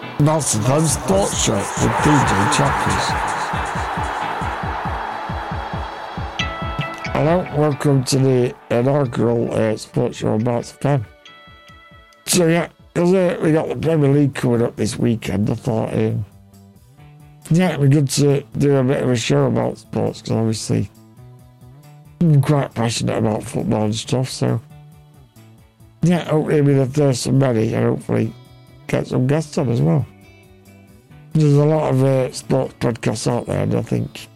Home Sports Show with DJ Chappers. Hello, welcome to the inaugural uh, sports show about FM. So yeah, because uh, we got the Premier League coming up this weekend, I thought, um, yeah, it'd be good to do a bit of a show about sports because obviously I'm quite passionate about football and stuff. So yeah, hopefully we'll be the first of many and hopefully get some guests on as well. There's a lot of uh, sports podcasts out there, and I think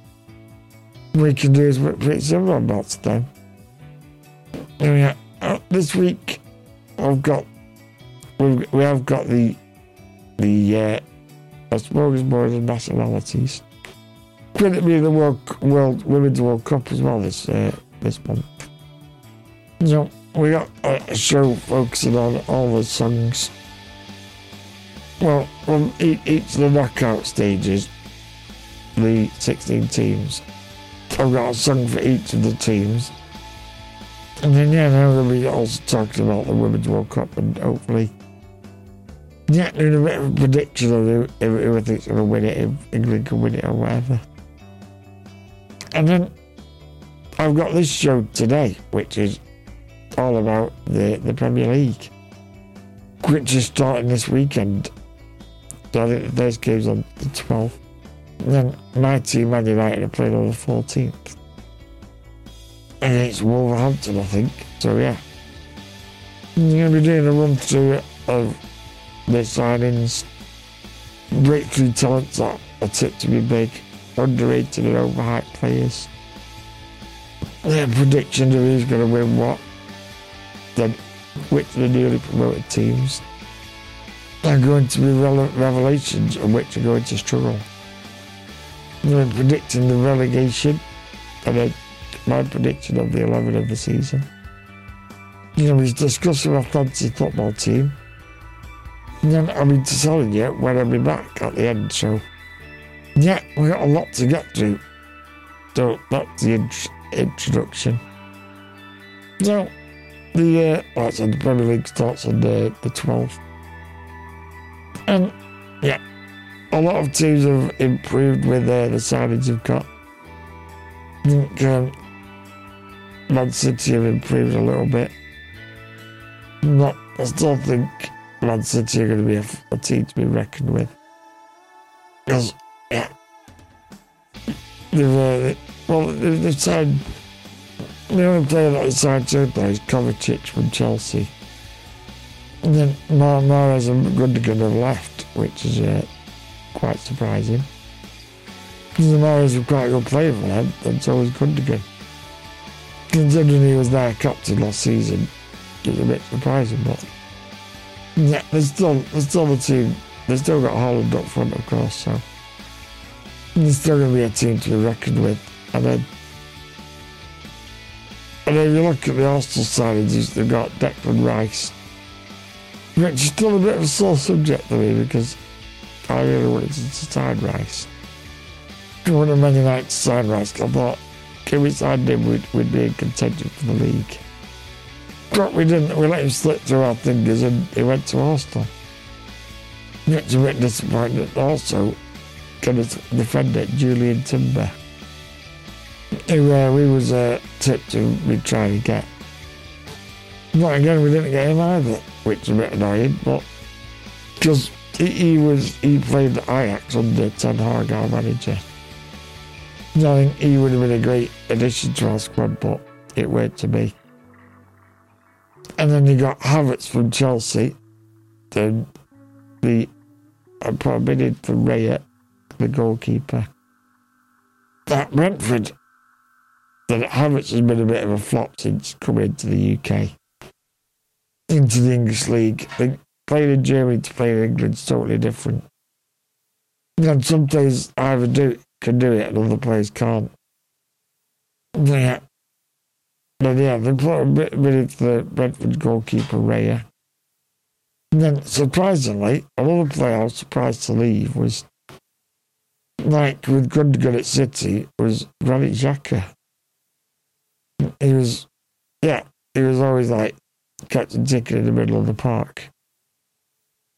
we can do is pretty similar about them. Yeah, uh, this week I've got we we have got the the uh, suppose more of nationalities. Could it be the World World Women's World Cup as well this uh, this month? So we got a show focusing on all the songs. Well, from each, of the knockout stages, the 16 teams, I've got a song for each of the teams. And then, yeah, now we'll be also talking about the Women's World Cup and hopefully, yeah, doing a bit of a prediction of who, who I think's going to win it, if England can win it or whatever. And then I've got this show today, which is all about the, the Premier League, which is starting this weekend. First game's on the 12th. And then my team, Man United, are playing on the 14th. And it's Wolverhampton, I think. So yeah. I'm going to be doing a run through of the signings, breakthrough talents that are tipped to be big, underrated and overhyped players. Their predictions of who's going to win what then which of the newly promoted teams are going to be revelations and which are going to struggle. I'm predicting the relegation and my prediction of the 11 of the season. You know, he's discussing our fantasy football team. And then I'll be telling you when I'll be back at the end. So, yeah, we got a lot to get through. So that's the int- introduction. So, the uh, I said, the Premier League starts on the the twelfth, and yeah, a lot of teams have improved with uh, the signings you've got. I think um, Man City have improved a little bit. Not, I still think Man City are going to be a, a team to be reckoned with. Because, yeah, they've, uh, well, they've signed the only player that he signed so far is Kovacic from Chelsea. And then Mar- Mahrez and Gundogan have left, which is uh, quite surprising. Because Mahrez was quite good player for them, and so was Gundogan. Considering he was their captain last season, it's a bit surprising, but yeah, there's still there's still a team. They've still got Haaland up front, of course, so there's still going to be a team to be reckoned with. And then and if you look at the Arsenal signings, they've got Declan Rice, which is still a bit of a sore subject for me because I really wanted to sign Rice. I wanted Man United to sign Rice. I thought, him, we'd, we'd be in contention for the league. But we didn't. We let him slip through our fingers and he went to Arsenal. Which a bit disappointing. Also, going to defend it, Jurrien Timber who uh, we was uh, tipped to be trying to get. But again, we didn't get him either, which is a bit annoying, but because he, was he played the Ajax under Ten Hag, our manager. I think he would have been a great addition to our squad, but it went to be. And then you got Havertz from Chelsea, then the I put a for Raya, the goalkeeper. At Brentford, that Havertz has been a bit of a flop since coming to the UK, into the English league. Like playing in Germany to playing in England is totally different. And some players either do can do it and other players can't. Yeah. But yeah, they put a bit, bit into the Brentford goalkeeper Raya. And then surprisingly, another player I was surprised to leave was like with Gundogan at City was Granit Xhaka he was, yeah, he was always like Captain Ticket in the middle of the park.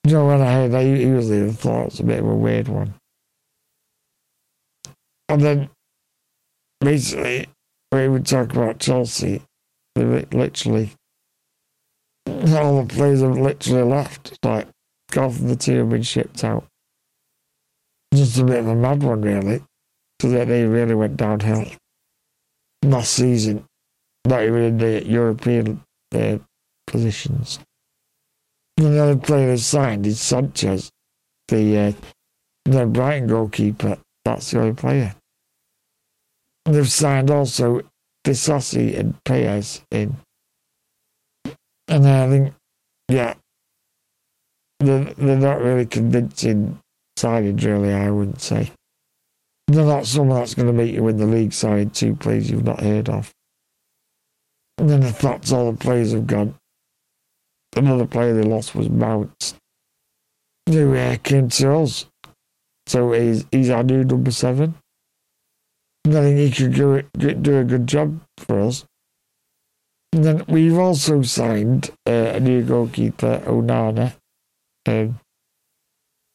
You know, when I heard that, he was leaving, I thought it was a bit of a weird one. And then, basically, we would talk about Chelsea, they literally, all the players have literally left. Like, half of the team have been shipped out. Just a bit of a mad one, really. So that they really went downhill last season. Not even in the European uh, positions. And the other player signed is Sanchez, the uh, the Brighton goalkeeper. That's the only player. They've signed also Disasi and Paez in. And I think, yeah, they're, they're not really convincing signings, really, I wouldn't say. They're not someone that's going to make you win the league signing two players you've not heard of. And then if that's all the players have gone, another player they lost was Mount, who uh, came to us. So he's, he's our new number seven. And I think he could do, it, do a good job for us. And then we've also signed uh, a new goalkeeper, Onana. Um,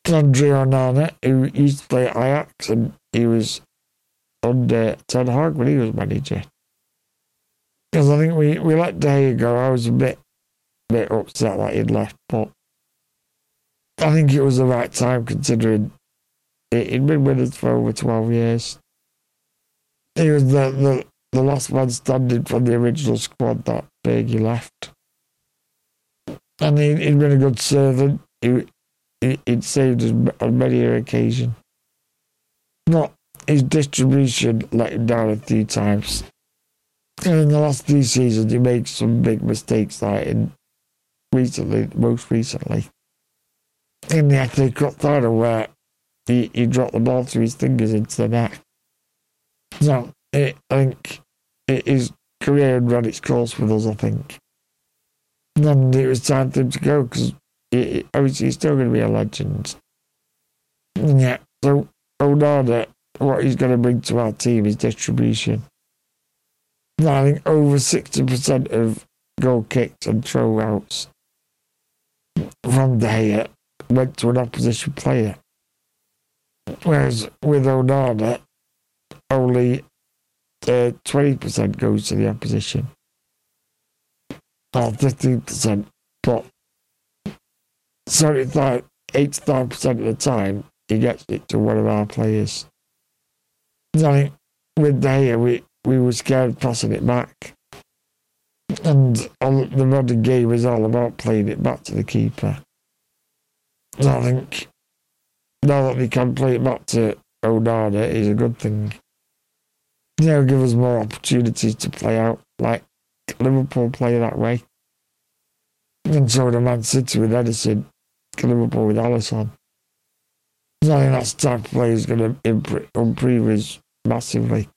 Andre Onana, who used to play Ajax and he was under Ten Hag when he was manager. Because I think we, we let Gea go. I was a bit bit upset that he'd left, but I think it was the right time considering he'd been with us for over 12 years. He was the, the, the last man standing from the original squad that Fergie left. And he, he'd been a good servant. He, he, would saved us on many occasions. Not his distribution let him down a few times. And in the last few seasons, he made some big mistakes, like in recently, most recently, in the FA Cup final where he, he dropped the ball through his fingers into the net. So it, I think it, his career had run its course with us, I think. And it was time for him to go because obviously he's still going to be a legend. And yeah, so Onana, uh, what he's going to bring to our team is distribution. And I think over 60% of goal kicks and throwouts from there went to an opposition player. Whereas with Onana, only uh, 20% goes to the opposition. Or 15%, but 75, 85% of the time, he gets it to one of our players. I with De Gea, we, we were scared passing it back. And all, the modern game is all about playing it back to the keeper. I think now that we can play it back to Onana is a good thing. You know, give us more opportunities to play out like Liverpool play that way. And so the Man City with Ederson, Liverpool with Alisson. So I think that's the type of player who's going to improve, improve us massively.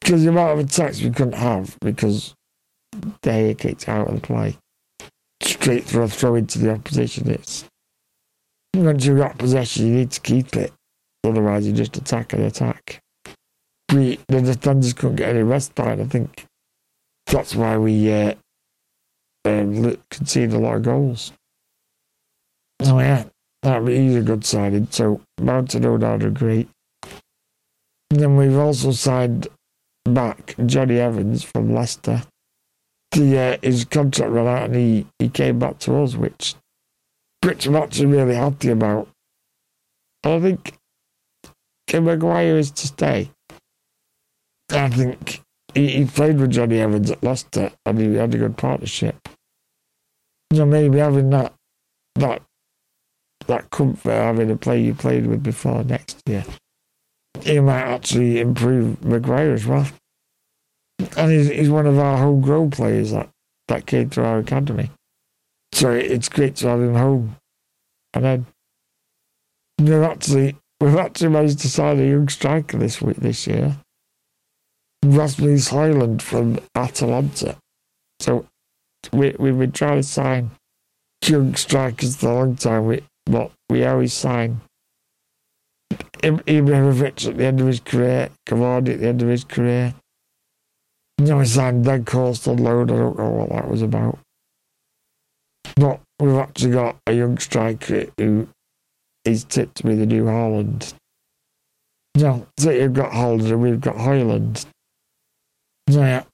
Because the amount of attacks we couldn't have because they kicked out of play. Straight through a throw into the opposition. It's once you've got possession, you need to keep it. Otherwise, you just attack and attack. We, the defenders couldn't get any rest time. I think that's why we uh, um, conceded a lot of goals. Oh, yeah, that he's a good signing. So, Mount Odard are great. And then we've also signed back Jonny Evans from Leicester. The, uh, his contract ran out and he, he came back to us, which which I'm actually really happy about. I think Kim Maguire is to stay. I think he, he, played with Jonny Evans at Leicester and he had a good partnership. So maybe having that that that comfort having a player you played with before next year, he might actually improve Maguire as well. And he's, he's one of our homegrown players that, that came through our academy. So it's great to have him home. And then we've actually we've actually managed to sign a young striker this week this year. Rasmus Højlund from Atalanta. So we we've been trying to sign young strikers for a long time, we, but we always sign Ibrahimovic at the end of his career, Cavani at the end of his career. You know, Dan Cost on loan. I don't know what that was about. But we've actually got a young striker who is tipped to be the new Haaland. No, so you've got Haaland and we've got. So yeah,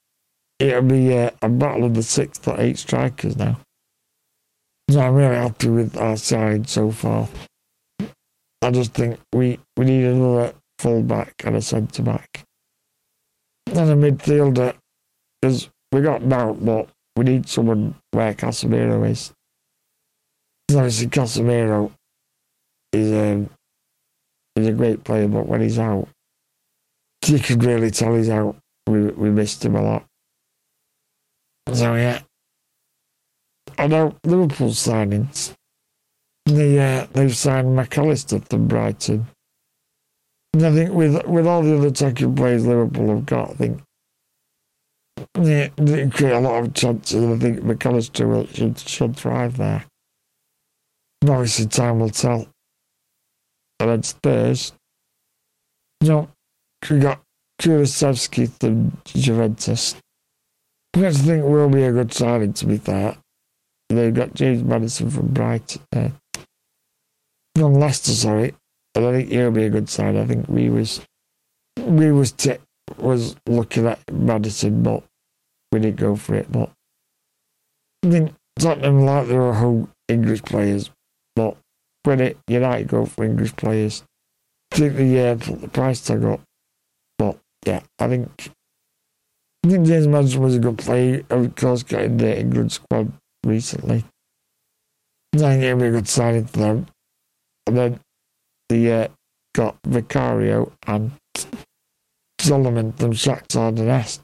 it'll be uh, a battle of the sixth or eight strikers now. So I'm really happy with our side so far. I just think we, we need another full back and a centre back. And a midfielder, because we got Mount, but we need someone where Casemiro is. Obviously, Casemiro is um, is a great player, but when he's out, you can really tell he's out. We we missed him a lot. So yeah, I know Liverpool signings. They uh, they've signed Mac Allister from Brighton. And I think with with all the other attacking players Liverpool have got, I think they, they create a lot of chances. I think Mac Allister will, should should thrive there. And obviously, time will tell. And then Spurs, you know, we got Kulusevski from Juventus. I think will be a good signing, to be fair. They've got James Maddison from Brighton. Uh, from Leicester, sorry. And I think he'll be a good sign. I think we was we was t- was looking at Maddison, but we didn't go for it. But I think Tottenham like they were home English players, but when it United go for English players, I think the uh, put the price tag up. But yeah, I think I think James Maddison was a good player. Of course, got in the England squad recently. I think it'll be a good signing for them. And then the uh, got Vicario and Solomon from Shakhtar Donetsk.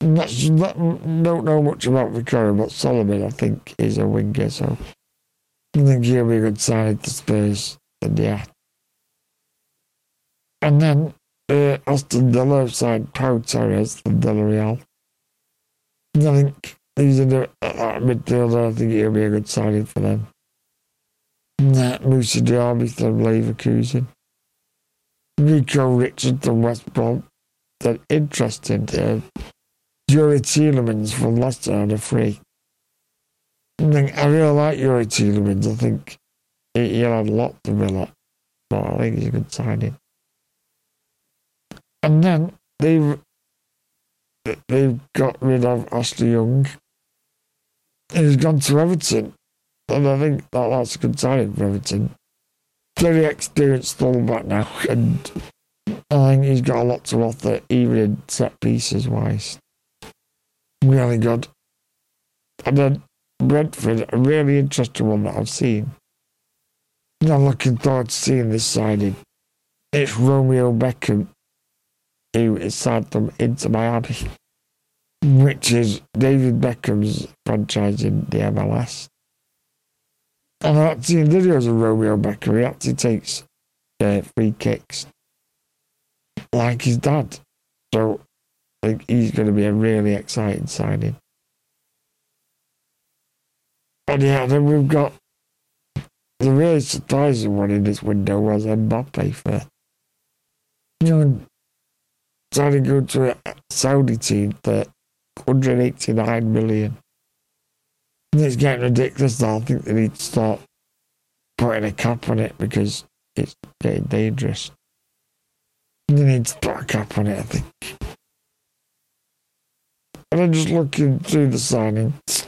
That, don't know much about Vicario, but Solomon, I think, is a winger, so I think he'll be a good signing for Spurs. And yeah. And then uh, Aston Villa signed Pau Torres from Villarreal. I think he's the uh, midfielder. I think he'll be a good signing for them. Nah, Moussa Diaby from Leverkusen. Nico Richard from West Brom. Then interesting. Uh, Youri Tielemans from Leicester on a free. I, really like Youri Tielemans. I think he, he'll add a lot to Villa. But I think he's a good signing. And then they've they've got rid of Ashley Young. He's gone to Everton. And I think that, that's a good signing for Everton. Very experienced fullback now, and I think he's got a lot to offer, even in set pieces wise. Really good. And then Brentford, a really interesting one that I've seen. I'm looking forward to seeing this signing. It's Romeo Beckham, who is signed from Inter Miami, which is David Beckham's franchise in the MLS. And I've seen videos of Romeo Beckham. He actually takes uh, free kicks like his dad. So I think he's going to be a really exciting signing. And yeah, then we've got the really surprising one in this window was Mbappe for you know trying to go to a Saudi team for 189 million. It's getting ridiculous now. I think they need to start putting a cap on it because it's getting dangerous. They need to put a cap on it, I think. And I'm just looking through the signings.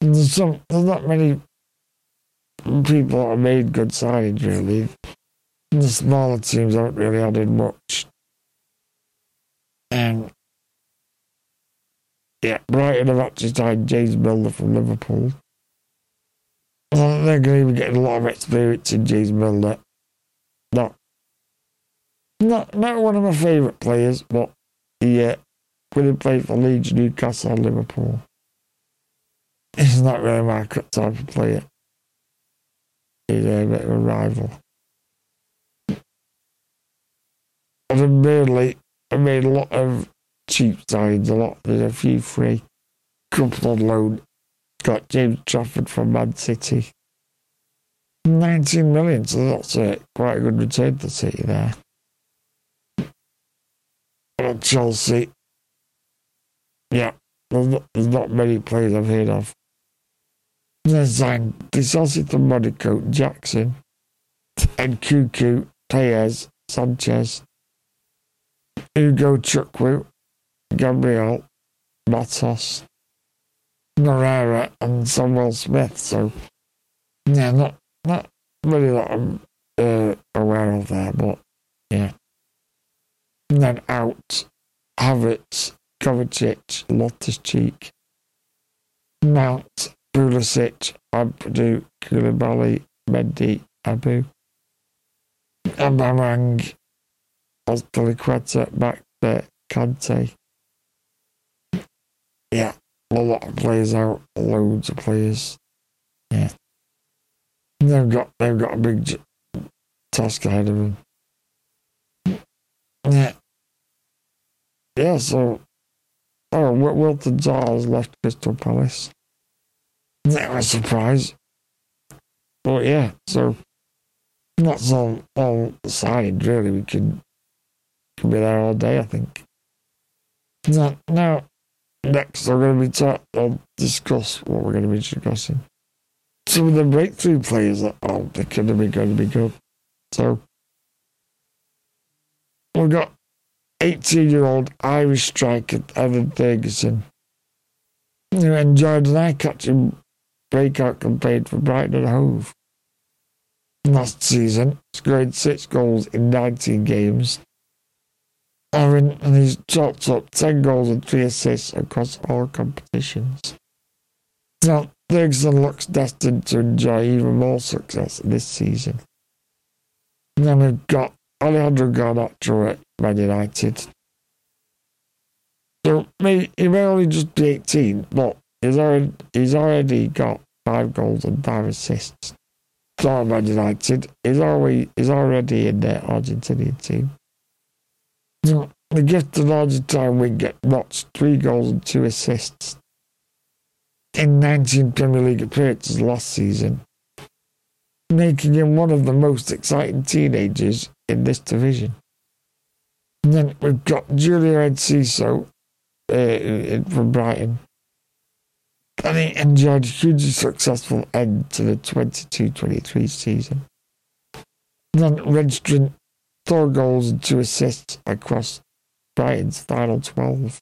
There's, some, there's not many people that have made good signings, really. The smaller teams haven't really added much. And yeah, Brighton have actually signed James Milner from Liverpool. Well, they're going to be getting a lot of experience in James Milner. Not, not, not one of my favourite players, but he, uh, when he played for Leeds, Newcastle, and Liverpool, he's not really my type of player. He's a bit of a rival. And mainly, I made a lot of cheap sides, a lot. There's a few free. Couple on loan. Got James Trafford from Man City. 19 million, so that's a, quite a good return for City there. And Chelsea, yeah, there's not, there's not many players I've heard of. Then signed Disosity Monaco, Jackson, and Cuckoo, Paez, Sanchez, Ugochukwu, Gabriel, Matos, Moreira, and Samuel Smith. So, yeah, not not really that I'm uh, aware of there, but yeah. And then out, Havertz, Kovacic, Loftus Cheek, Mount, Pulisic, Ampadu, Koulibaly, Mendy, Abu, Amarang, Azpilicueta, back there, Kante. Yeah, a lot of players out, loads of players. Yeah. They've got they've got a big task ahead of them. Yeah. Yeah, so oh Wilfried Zaha left Crystal Palace. That was a surprise. But yeah, so that's all all side really. We could can be there all day, I think. Now, now next we're going to be talk, I'll uh, discuss what we're going to be discussing. Some of the breakthrough players that oh, they're going to be going to be good. So we've got 18 year old Irish striker Evan Ferguson, who enjoyed an eye catching breakout campaign for Brighton and Hove. Last season, scored six goals in 19 games. Aaron and he's chopped up 10 goals and 3 assists across all competitions. Now, Ferguson looks destined to enjoy even more success this season. And then we've got Alejandro Garnacho at Man United. So he may only just be 18, but he's already, he's already got five goals and five assists. So Man United is already, already in the Argentinian team. The gifted Argentine winger notched three goals and two assists in 19 Premier League appearances last season, making him one of the most exciting teenagers in this division. And then we've got Julio Enciso uh, from Brighton. And he enjoyed a hugely successful end to the 22-23 season. And then registering four goals and two assists across Brighton's final 12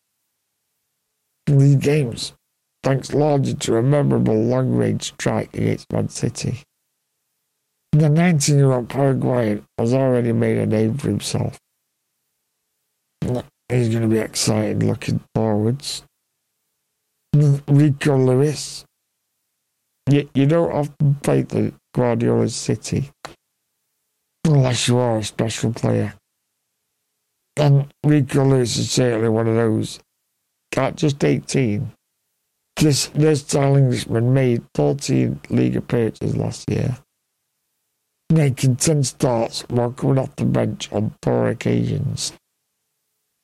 league games, thanks largely to a memorable long-range strike against Man City. The 19-year-old Paraguayan has already made a name for himself. He's going to be excited looking forwards. Rico Lewis. You, you don't often play the Guardiola City unless you are a special player. And Rico Lewis is certainly one of those. At just 18, this, tall Englishman made 14 league appearances last year making 10 starts while coming off the bench on four occasions.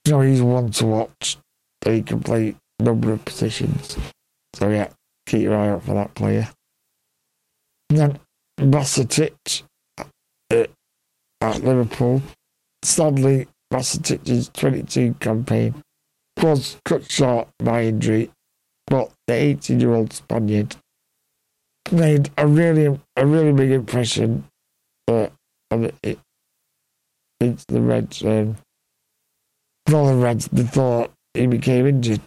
So he's one to watch. He can play a number of positions. So yeah, keep your eye out for that player. And then Bajcetic uh, at Liverpool. Sadly, Bajcetic's 22 campaign was cut short by injury, but the 18 year old Spaniard made a really a really big impression but it, it's the Reds. Um, for the Reds before he became injured.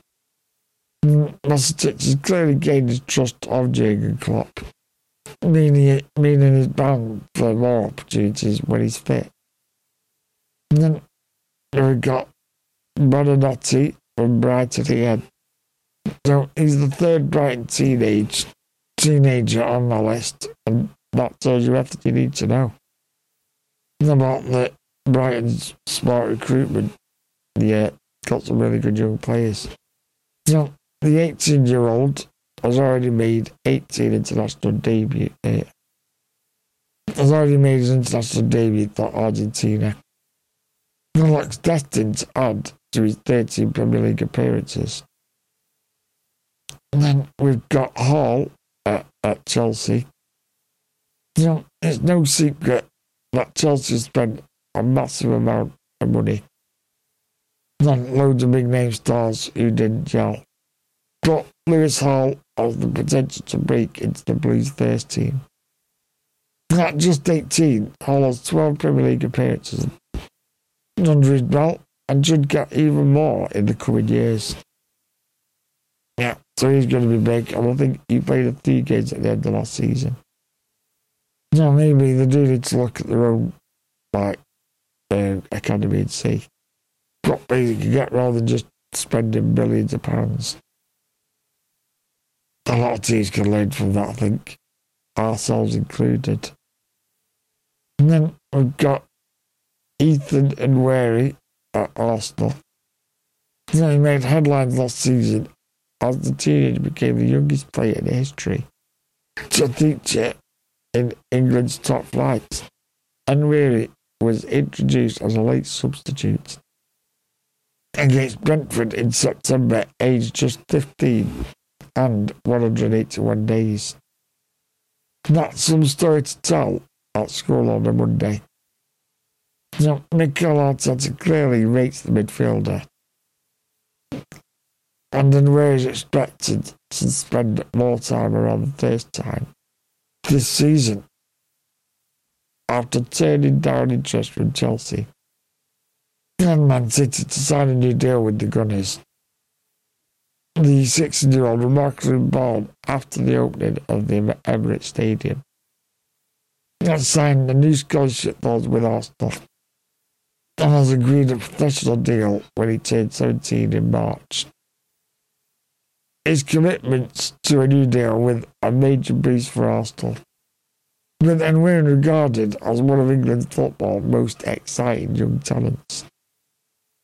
Has clearly gained the trust of Jurgen Klopp, meaning, meaning he's bound for more opportunities when he's fit. And then we've got Buonanotte from Brighton again. So he's the third Brighton teenage teenager on the list, and that tells you everything you need to know about the Brighton's smart recruitment. Yeah, got some really good young players. So the 18 year old has already made 18 international debut. Has already made his international debut for Argentina. Looks destined to add to his 13 Premier League appearances. And then we've got Hall at, at Chelsea. You know, it's no secret that Chelsea spent a massive amount of money on loads of big name stars who didn't gel. But Lewis Hall has the potential to break into the Blues first team. At just 18, Hall has 12 Premier League appearances under his belt and should get even more in the coming years. Yeah, so he's going to be big, and I think he played a few games at the end of last season. Now, maybe they do need to look at their own like uh, academy and see what they can get rather than just spending billions of pounds. A lot of teams can learn from that, I think, ourselves included. And then we've got Ethan Nwaneri at Arsenal. You he made headlines last season as the teenager became the youngest player in history to feature in England's top flight. Nwaneri was introduced as a late substitute against Brentford in September, aged just 15 and 181 days. That's some story to tell at school on a Monday. Now, Mikel Arteta clearly rates the midfielder. Nwaneri is expected to spend more time around the first time this season after turning down interest from Chelsea and Man City to sign a new deal with the Gunners. The 16 year old remarkably born after the opening of the Emirates Stadium. Has signed a new scholarship clause with Arsenal and has agreed a professional deal when he turned 17 in March. His commitments to a new deal with a major boost for Arsenal, with Nwaneri regarded as one of England's football's most exciting young talents.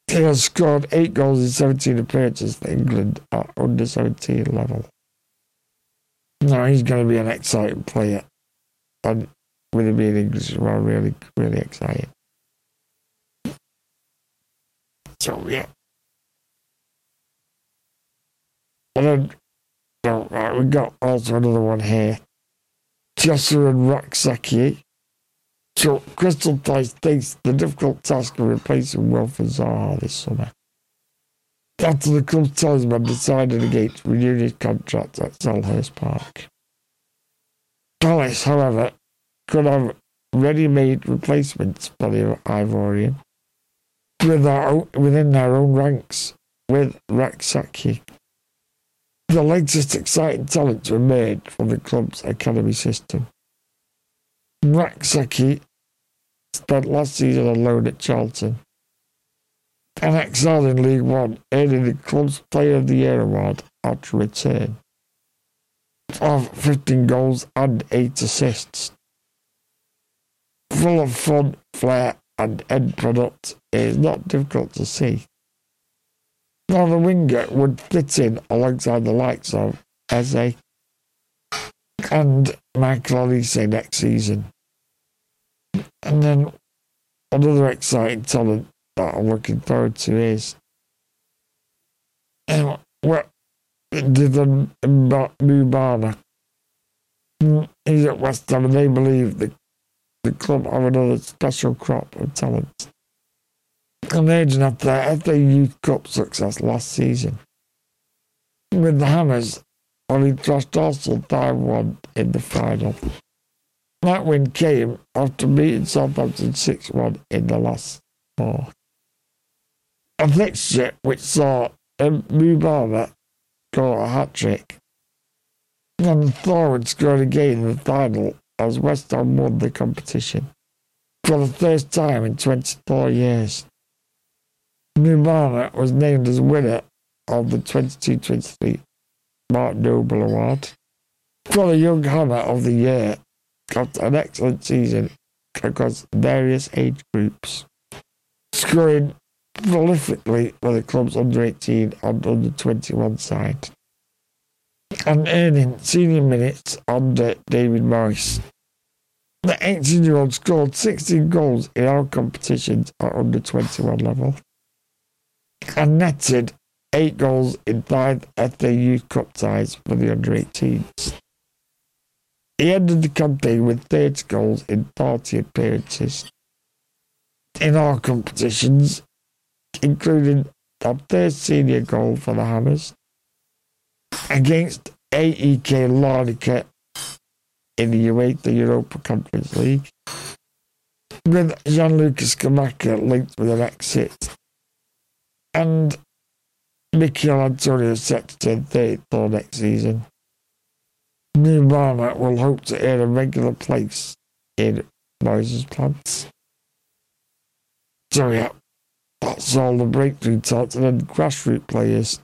He has scored eight goals in 17 appearances for England at under 17 level. Now he's going to be an exciting player, and with him being English well, really, really exciting. So yeah. And then right, we got also another one here. Joshua Rak-Sakyi. So Crystal Palace takes the difficult task of replacing Wilfried Zaha this summer. After the club's talisman decided against renewing his contract at Selhurst Park. Palace, however, could have ready-made replacements for the Ivorian within their own ranks with Rak-Sakyi. The latest exciting talents were made from the club's academy system. Rak-Sakyi spent last season alone at Charlton and excelled in League One, earning the club's Player of the Year award after return of 15 goals and 8 assists. Full of fun, flair, and end product is not difficult to see. Now the winger would fit in alongside the likes of Eze and Michael Olise next season. And then another exciting talent that I'm looking forward to is um, what did Mubama. He's at West Ham and they believe the the club have another special crop of talent. Amazing after their FA Youth Cup success last season. With the Hammers, only thrashed Arsenal 5 1 in the final. That win came after beating Southampton 6 1 in the last four. Um, a fixture which saw Mubama score a hat trick and Thorne scored again in the final as West Ham won the competition for the first time in 24 years. Mubama was named as winner of the 22-23 Mark Noble Award for the Young Hammer of the Year after an excellent season across various age groups, scoring prolifically for the club's under 18 and under 21 side and earning senior minutes under David Moyes. The 18 year old scored 16 goals in all competitions at under 21 level and netted 8 goals in 5 FA Youth Cup ties for the under 18s. He ended the campaign with 30 goals in 40 appearances in all competitions, including a third senior goal for the Hammers against AEK Larnaca in the UEFA Europa Conference League. With Gianluca Scamacca linked with an exit. And Michail Antonio set to turn 34 next season. Nirvana will hope to earn a regular place in Moyes' plans. So yeah, uh, that's all the breakthrough talks and then grassroots players.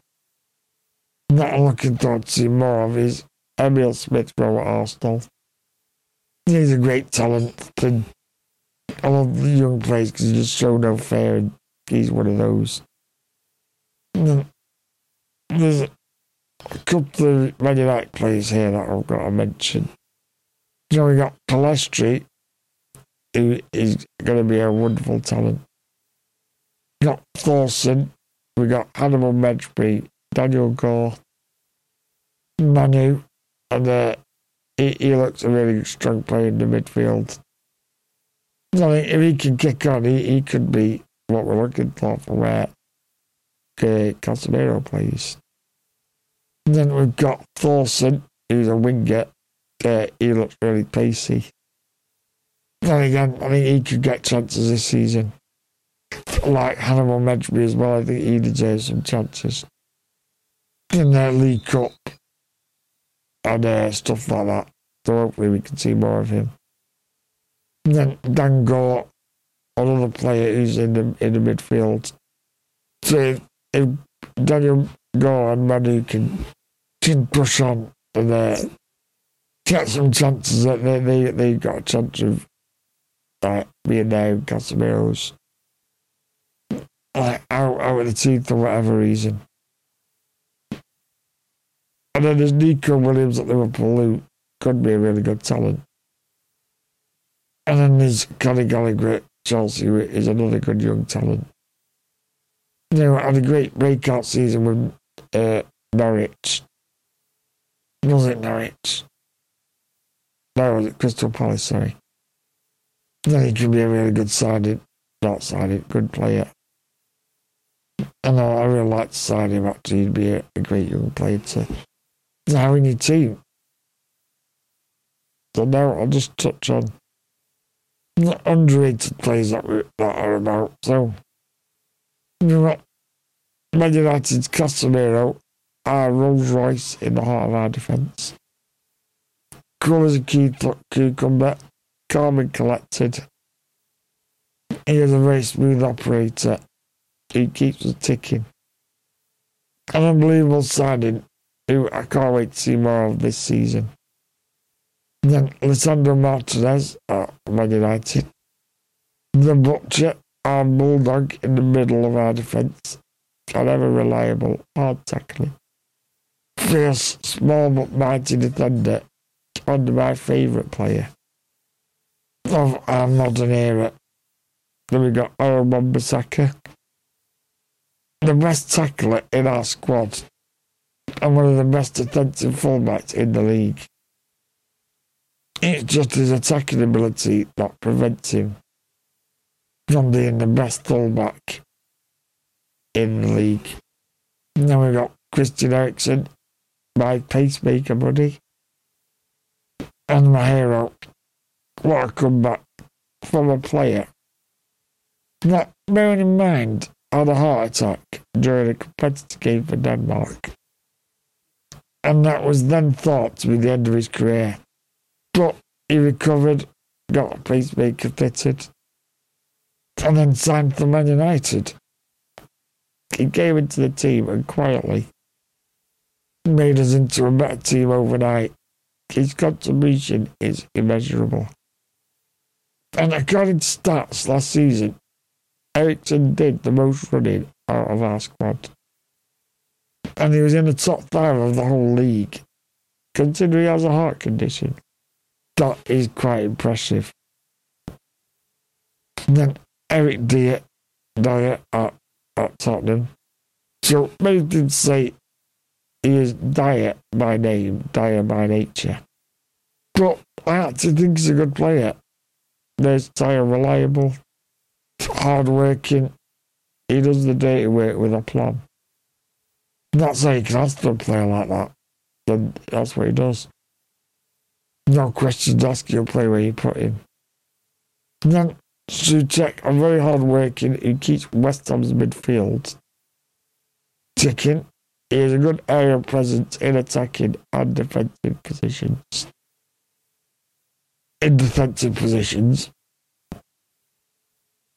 Not looking forward to see more of is Emil Smith Rowe at Arsenal. He's a great talent and I love the young players because he just show no fear and he's one of those. There's a couple of Man United players here that I've got to mention. You know, we got Pellistri, who is going to be a wonderful talent. We got Forson, we got Hannibal Mejbri, Daniel Gore, Mainoo, and uh, he, he looks a really strong player in the midfield. I think if he can kick on, he, he could be what we're looking for for where uh, Casemiro plays. And then we've got Forson, who's a winger. Uh, he looks really pacey. Then again, I think he could get chances this season. Like Hannibal Mejbri as well, I think he deserves some chances. In the League Cup and uh, stuff like that. So hopefully we can see more of him. And then Dan Gore, another player who's in the in the midfield. So if, if Daniel Gore and Mainoo can push on and uh, get some chances that they, they they got a chance of like being there Casemiro's like out out of the team for whatever reason. And then there's Neco Williams at Liverpool who could be a really good talent. And then there's Conor Gallagher at Chelsea who is another good young talent. You know, had a great breakout season with uh, Norwich. Was it Norwich? No, was it Crystal Palace, sorry. Then he could be a really good sided, not sided, good player. And I, I really like to sign him actually. He'd be a, a great young player to have in your team. So now I'll just touch on the underrated players that, we, that are about. So, know, Man United's Casemiro, our Rolls Royce in the heart of our defence. Cool as a cucumber, calm collected. He is a very smooth operator. He keeps us ticking. An unbelievable signing who I can't wait to see more of this season. Then Lisandro Martinez at Man United. The Butcher, our bulldog in the middle of our defence. And ever reliable, hard tackling. Fierce, small but mighty defender. Under my favourite player of our modern era. Then we got Aaron Wan-Bissaka. The best tackler in our squad and one of the best defensive fullbacks in the league. It's just his attacking ability that prevents him from being the best fullback in the league. Then we've got Christian Eriksen, my pacemaker buddy, and my hero. What a comeback from a player. Now, bearing in mind, had a heart attack during a competitive game for Denmark and that was then thought to be the end of his career. But he recovered, got a pacemaker fitted, and then signed for Man United. He came into the team and quietly made us into a better team overnight. His contribution is immeasurable. And according to stats last season, Eriksen did the most running out of our squad and he was in the top five of the whole league. Considering he has a heart condition, that is quite impressive. And then Eric Dier, Dier at, at Tottenham. So many did say he is Dier by name, Dier by nature. But I actually think he's a good player. There's Dier reliable, hard working. He does the dirty work with a plan. Not saying you can ask a player like that. then that's what he does. No questions asked, he'll play where you put him. And then Souček, a very hard working, he keeps West Ham's midfield ticking. He has a good area presence in attacking and defensive positions. In defensive positions,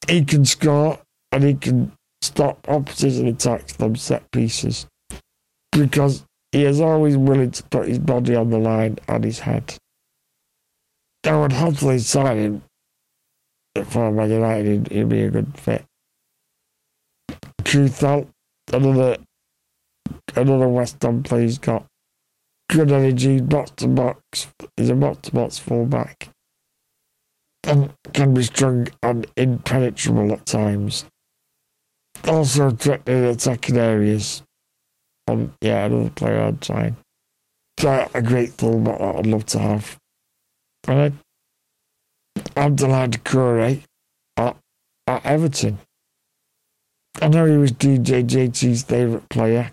he can score and he can stop opposition attacks from set pieces because he is always willing to put his body on the line and his head. I would hopefully sign him for Man United, he'd be a good fit. Coufal, another another West Ham player, he's got good energy, box to box. He's a box to box fullback. And can be strong and impenetrable at times. Also threatening attacking areas. Um, yeah, another player I'd sign. A great fullback that I'd love to have. And Abdoulaye Doucouré eh? at, at Everton. I know he was DJ JT's favourite player.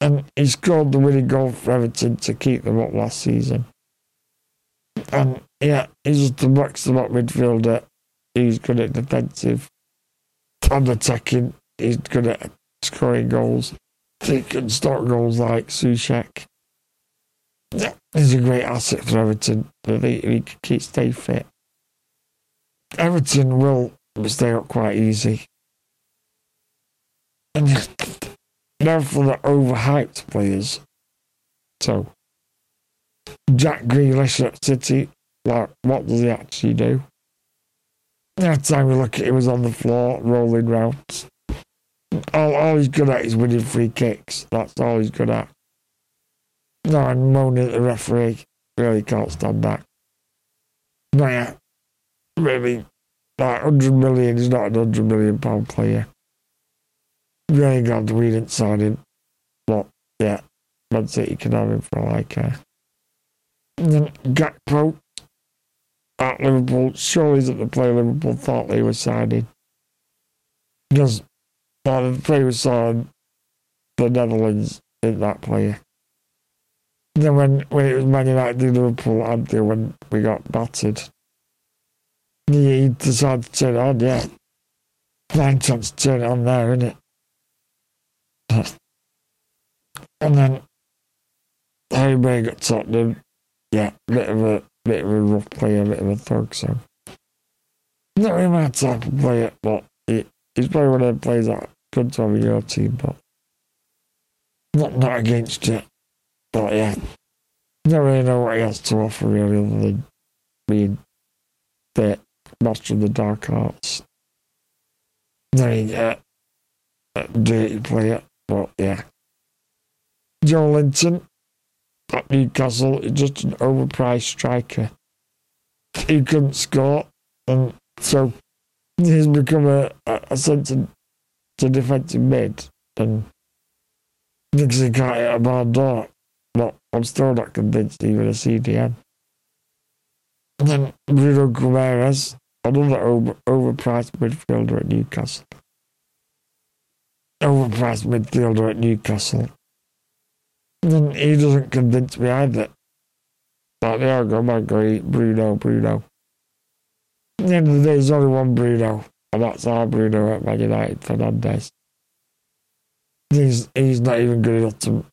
And he scored the winning goal for Everton to keep them up last season. And yeah, he's just a box to box midfielder. He's good at defensive and attacking. He's good at scoring goals. He can start goals like Souček. Yeah, he's a great asset for Everton. But he, he can keep stay fit. Everton will stay up quite easy. And now for the overhyped players. So, Jack Grealish at City, like, what does he actually do? Every time we look at he was on the floor, rolling rounds. All, all he's good at is winning free kicks. That's all he's good at. No, and moaning at the referee. Really can't stand that. But yeah, really, like 100 million is not an 100 million pound player. Really glad we didn't sign him. But yeah, Man City can have him for like uh, a. And then Gakpo at Liverpool. Surely that the player Liverpool thought they were signing. Because well, the player was signed the Netherlands in that player. Then when, when it was Man United and Liverpool, Anthony, when we got battered, he decided to turn it on, yeah. Fine chance to turn it on there, isn't it? and then Harry May got Tottenham. Yeah, bit of a bit of a rough player, bit of a thug, so not really my type of player, but he, he's probably one of the players that to have in your team, but not not against it. But yeah, don't really know what else to offer really, other than being the master of the dark arts. Then yeah, a dirty player, but yeah. Joelinton at Newcastle is just an overpriced striker. He couldn't score, and so he's become a, a, a centre to defensive mid, and because he can't hit a bad door. But I'm still not convinced even a CDM. And then Bruno Guimaraes, another over, overpriced midfielder at Newcastle. Overpriced midfielder at Newcastle. And then he doesn't convince me either. But they are going, I go, Bruno, Bruno. At the end of the day, there's only one Bruno, and that's our Bruno at Man United, Fernandes. He's, he's not even good enough to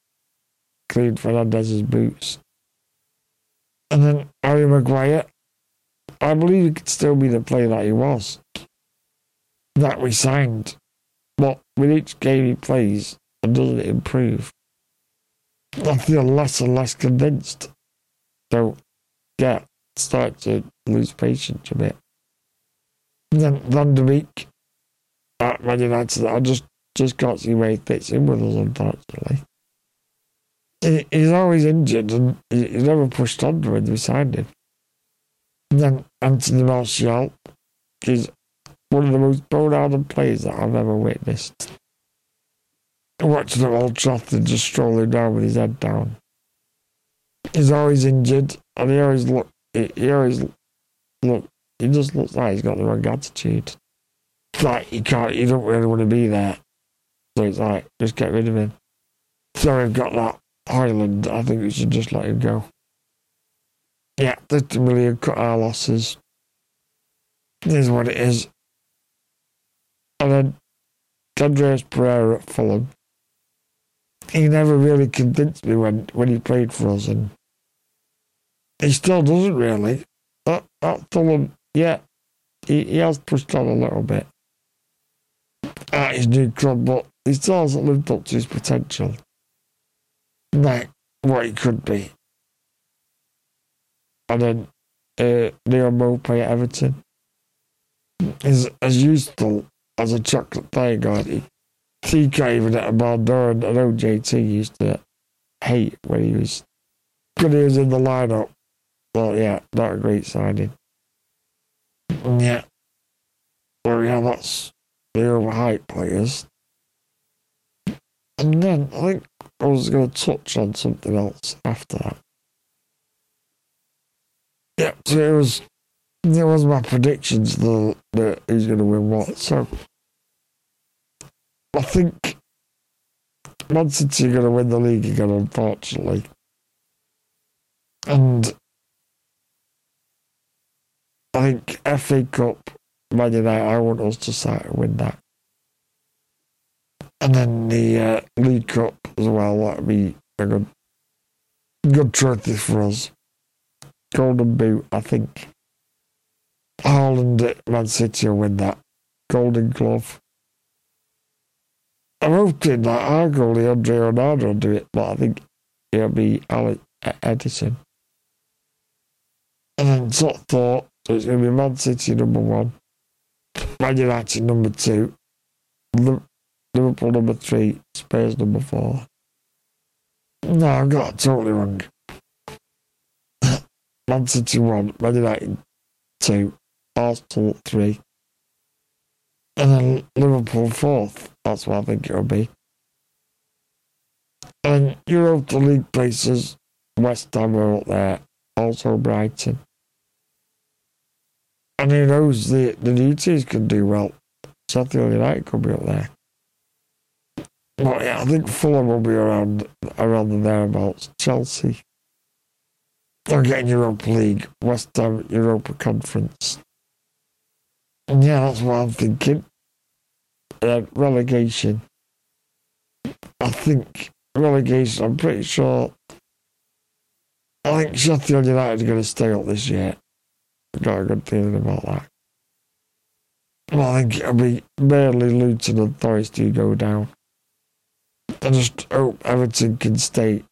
clean Fernandes's boots. And then Harry Maguire, I believe he could still be the player that he was, that we signed. But with each game he plays and doesn't improve, I feel less and less convinced. So, yeah, start to lose patience a bit. And then Van der Beek at Man United, I just, just can't see where he fits in with us, unfortunately he, he's always injured and he, he's never pushed on when we signed him. And then Anthony Martial is one of the most bone players that I've ever witnessed. Watching him Old Trafford just strolling down with his head down. He's always injured and he always look he, he always look he just looks like he's got the wrong attitude. Like you can't you don't really want to be there. So it's like just get rid of him. So we've got that Højlund, I think we should just let him go. Yeah, 50 million cut our uh, losses. This is what it is. And then Andreas Pereira at Fulham. He never really convinced me when, when he played for us, and he still doesn't really. At, at Fulham, yeah, he, he has pushed on a little bit at his new club, but he still hasn't lived up to his potential. Like what he could be. And then uh, Leo Maupay at Everton is as useful as a chocolate. He, he can't even hit a ball door, and I know JT used to hate when he was when he was in the lineup. Well, yeah, not a great signing. Yeah. Well, yeah, that's the overhyped players. And then think I was going to touch on something else after that. Yeah, so it was it was my predictions that that he's going to win what. So I think Man City are going to win the league again, unfortunately. And I think FA Cup, Man United, I want us to start and win that. And then the uh, League Cup as well, that'd be a good, good trophy for us. Golden Boot, I think. Haaland at Man City will win that. Golden Glove. I'm hoping that our goalie, Andre Onana, will do it, but I think it'll be Alex Ederson. And then top thought, so it's going to be Man City number one, Man United number two, number three, Spurs number four. No, I got totally wrong. Man City one, Man United two, Arsenal three, and then Liverpool fourth. That's what I think it'll be. And Europa League places, West Ham are up there, also Brighton. And who knows, the, the new teams can do well. Sheffield United could be up there. But yeah, I think Fulham will be around around the thereabouts. Chelsea. They're getting Europa League, West Ham Europa Conference. And yeah, that's what I'm thinking. Uh, relegation. I think relegation, I'm pretty sure. I think Sheffield United are going to stay up this year. I've got a good feeling about that. Well, I think it'll be barely Luton and Forest who go down. I just hope Everton can stay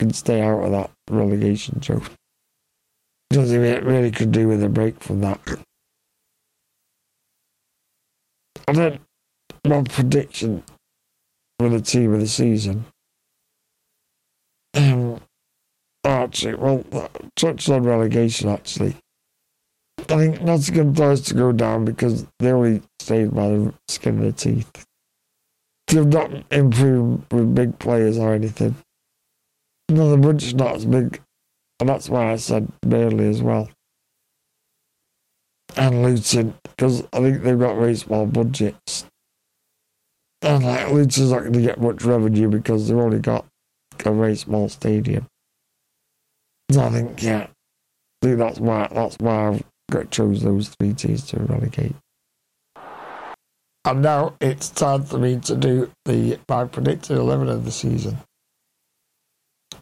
can stay out of that relegation zone. Because it really could do with a break from that. And then my prediction for the team of the season. Um, actually, well, touched on relegation actually. I think Nottingham Forest to go down because they only stayed by the skin of their teeth. They've not improved with big players or anything. No, the budget's not as big, and that's why I said barely as well. And Luton, because I think they've got very small budgets. And like Luton's not going to get much revenue because they've only got a very small stadium. So I think, yeah, I think that's why that's why I've got chose those three teams to relegate. And now it's time for me to do the my predicted eleven of the season.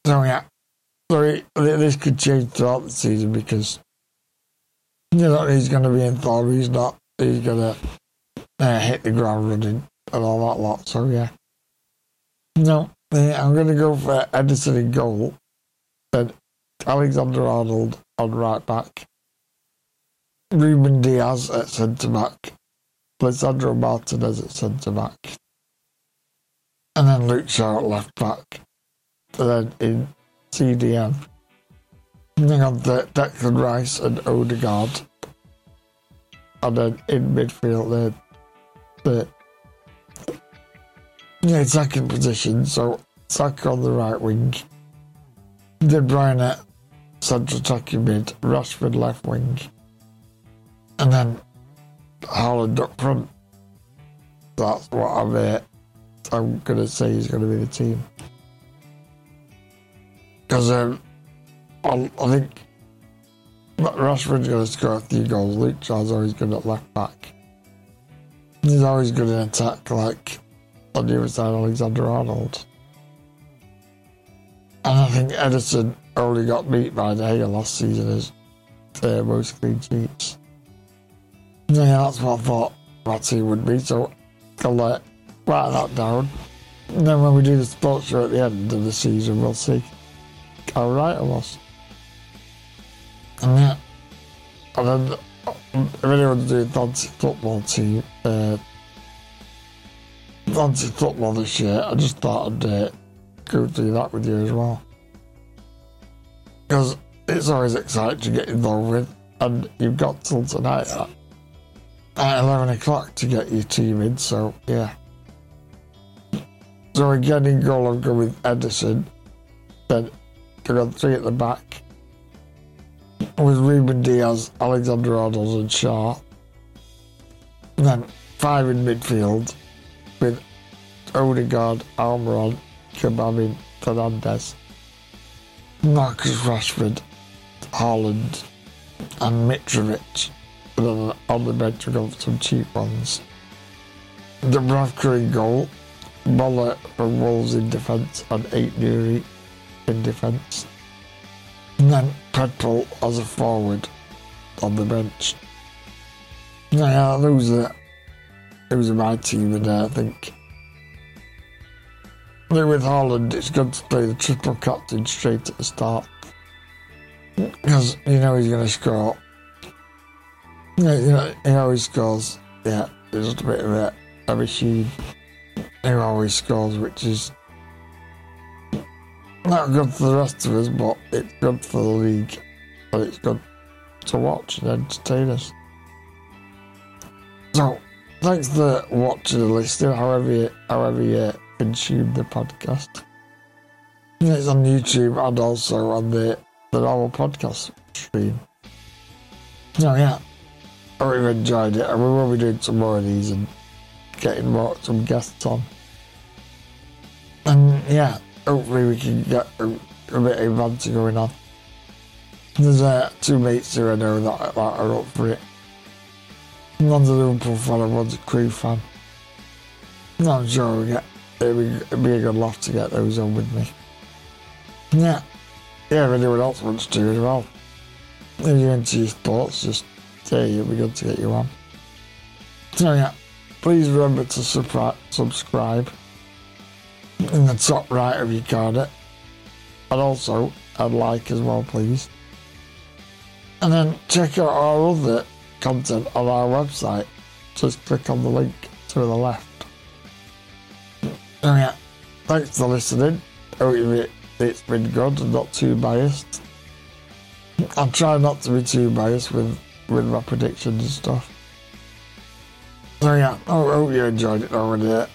So yeah, so this could change throughout the season because you know he's going to be in form. He's not. He's going to uh, hit the ground running and all that lot. So yeah, no, I'm going to go for Ederson in goal, and Alexander Arnold on right back, Ruben Dias at centre back, Lisandro Martinez at centre back, and then Luke Shaw at left back, and then in CDM, then on the Declan Rice and Odegaard, and then in midfield, the the yeah, second position, so Saka on the right wing, De Bruyne central attacking mid, Rashford left wing, and then Haaland up front. That's what I'm, uh, I'm going to say is going to be the team. Because um, I, I think Rashford's going to score a few goals. Luke Shaw's always good at left back. He's always good in attack, like on the other side, Alexander Arnold. And I think Ederson only got beat by De Gea last season as uh, most clean sheets. Yeah, that's what I thought team would be, so I'll let write that down. And then when we do the sports show at the end of the season, we'll see how right I was. And yeah, and then if anyone's doing fancy football team, uh, fancy football this year, I just thought I'd uh, go through that with you as well. Because it's always exciting to get involved with, and you've got till tonight at, at 11 o'clock to get your team in, so yeah. So again, in goal, I'm going with Ederson. then going three at the back, with Ruben Dias, Alexander Arnold, and Shaw. Then five in midfield with Odegaard, Almiron, Kebabin, Fernandes, Marcus Rashford, Haaland, and Mitrovic. Then on the bench, we've got some cheap ones. Dubravka in goal, Muller from Wolves in defence, and Ait-Nouri in defence. And then Petrol as a forward on the bench. Yeah, those are those are my team, and I think with Haaland, it's good to play the triple captain straight at the start because you know he's going to score. Yeah, you know he always scores. Yeah, there's a bit of a of a sheen. He always scores, which is not good for the rest of us, but it's good for the league. But it's good to watch and entertain us. So, thanks for watching and listening, however you, however you consume the podcast. It's on YouTube and also on the, the normal podcast stream. So, yeah, I really enjoyed it, and we will be doing some more of these and getting more some guests on. And yeah, hopefully we can get a, a bit of banter going on. There's uh, two mates who I know that, that are up for it. One's a Liverpool fan and one's a Crewe fan. I'm sure we get, it'd be, it'd be a good laugh to get those on with me. Yeah. Yeah, if anyone else wants to as well. If you're into your sports, just say it'll be good to get you on. So yeah, please remember to subscribe in the top right of your card. And also, I'd like as well, please. And then check out our other content on our website. Just click on the link to the left. And yeah, thanks for listening. Hope it's been good and not too biased. I'll try not to be too biased with, with my predictions and stuff. So yeah, oh, I hope you enjoyed it over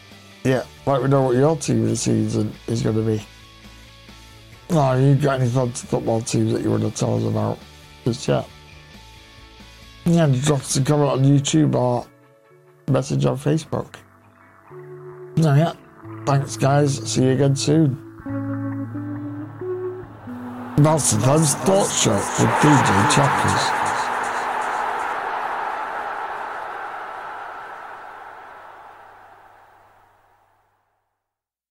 Yeah, let me know what your team of the season is going to be. Oh, you got any fancy football teams that you want to tell us about? Just chat. Yeah, drop us a comment on YouTube or message on Facebook. No, yeah. Thanks, guys. See you again soon. That's the Fun Sports Show with DJ Chappers.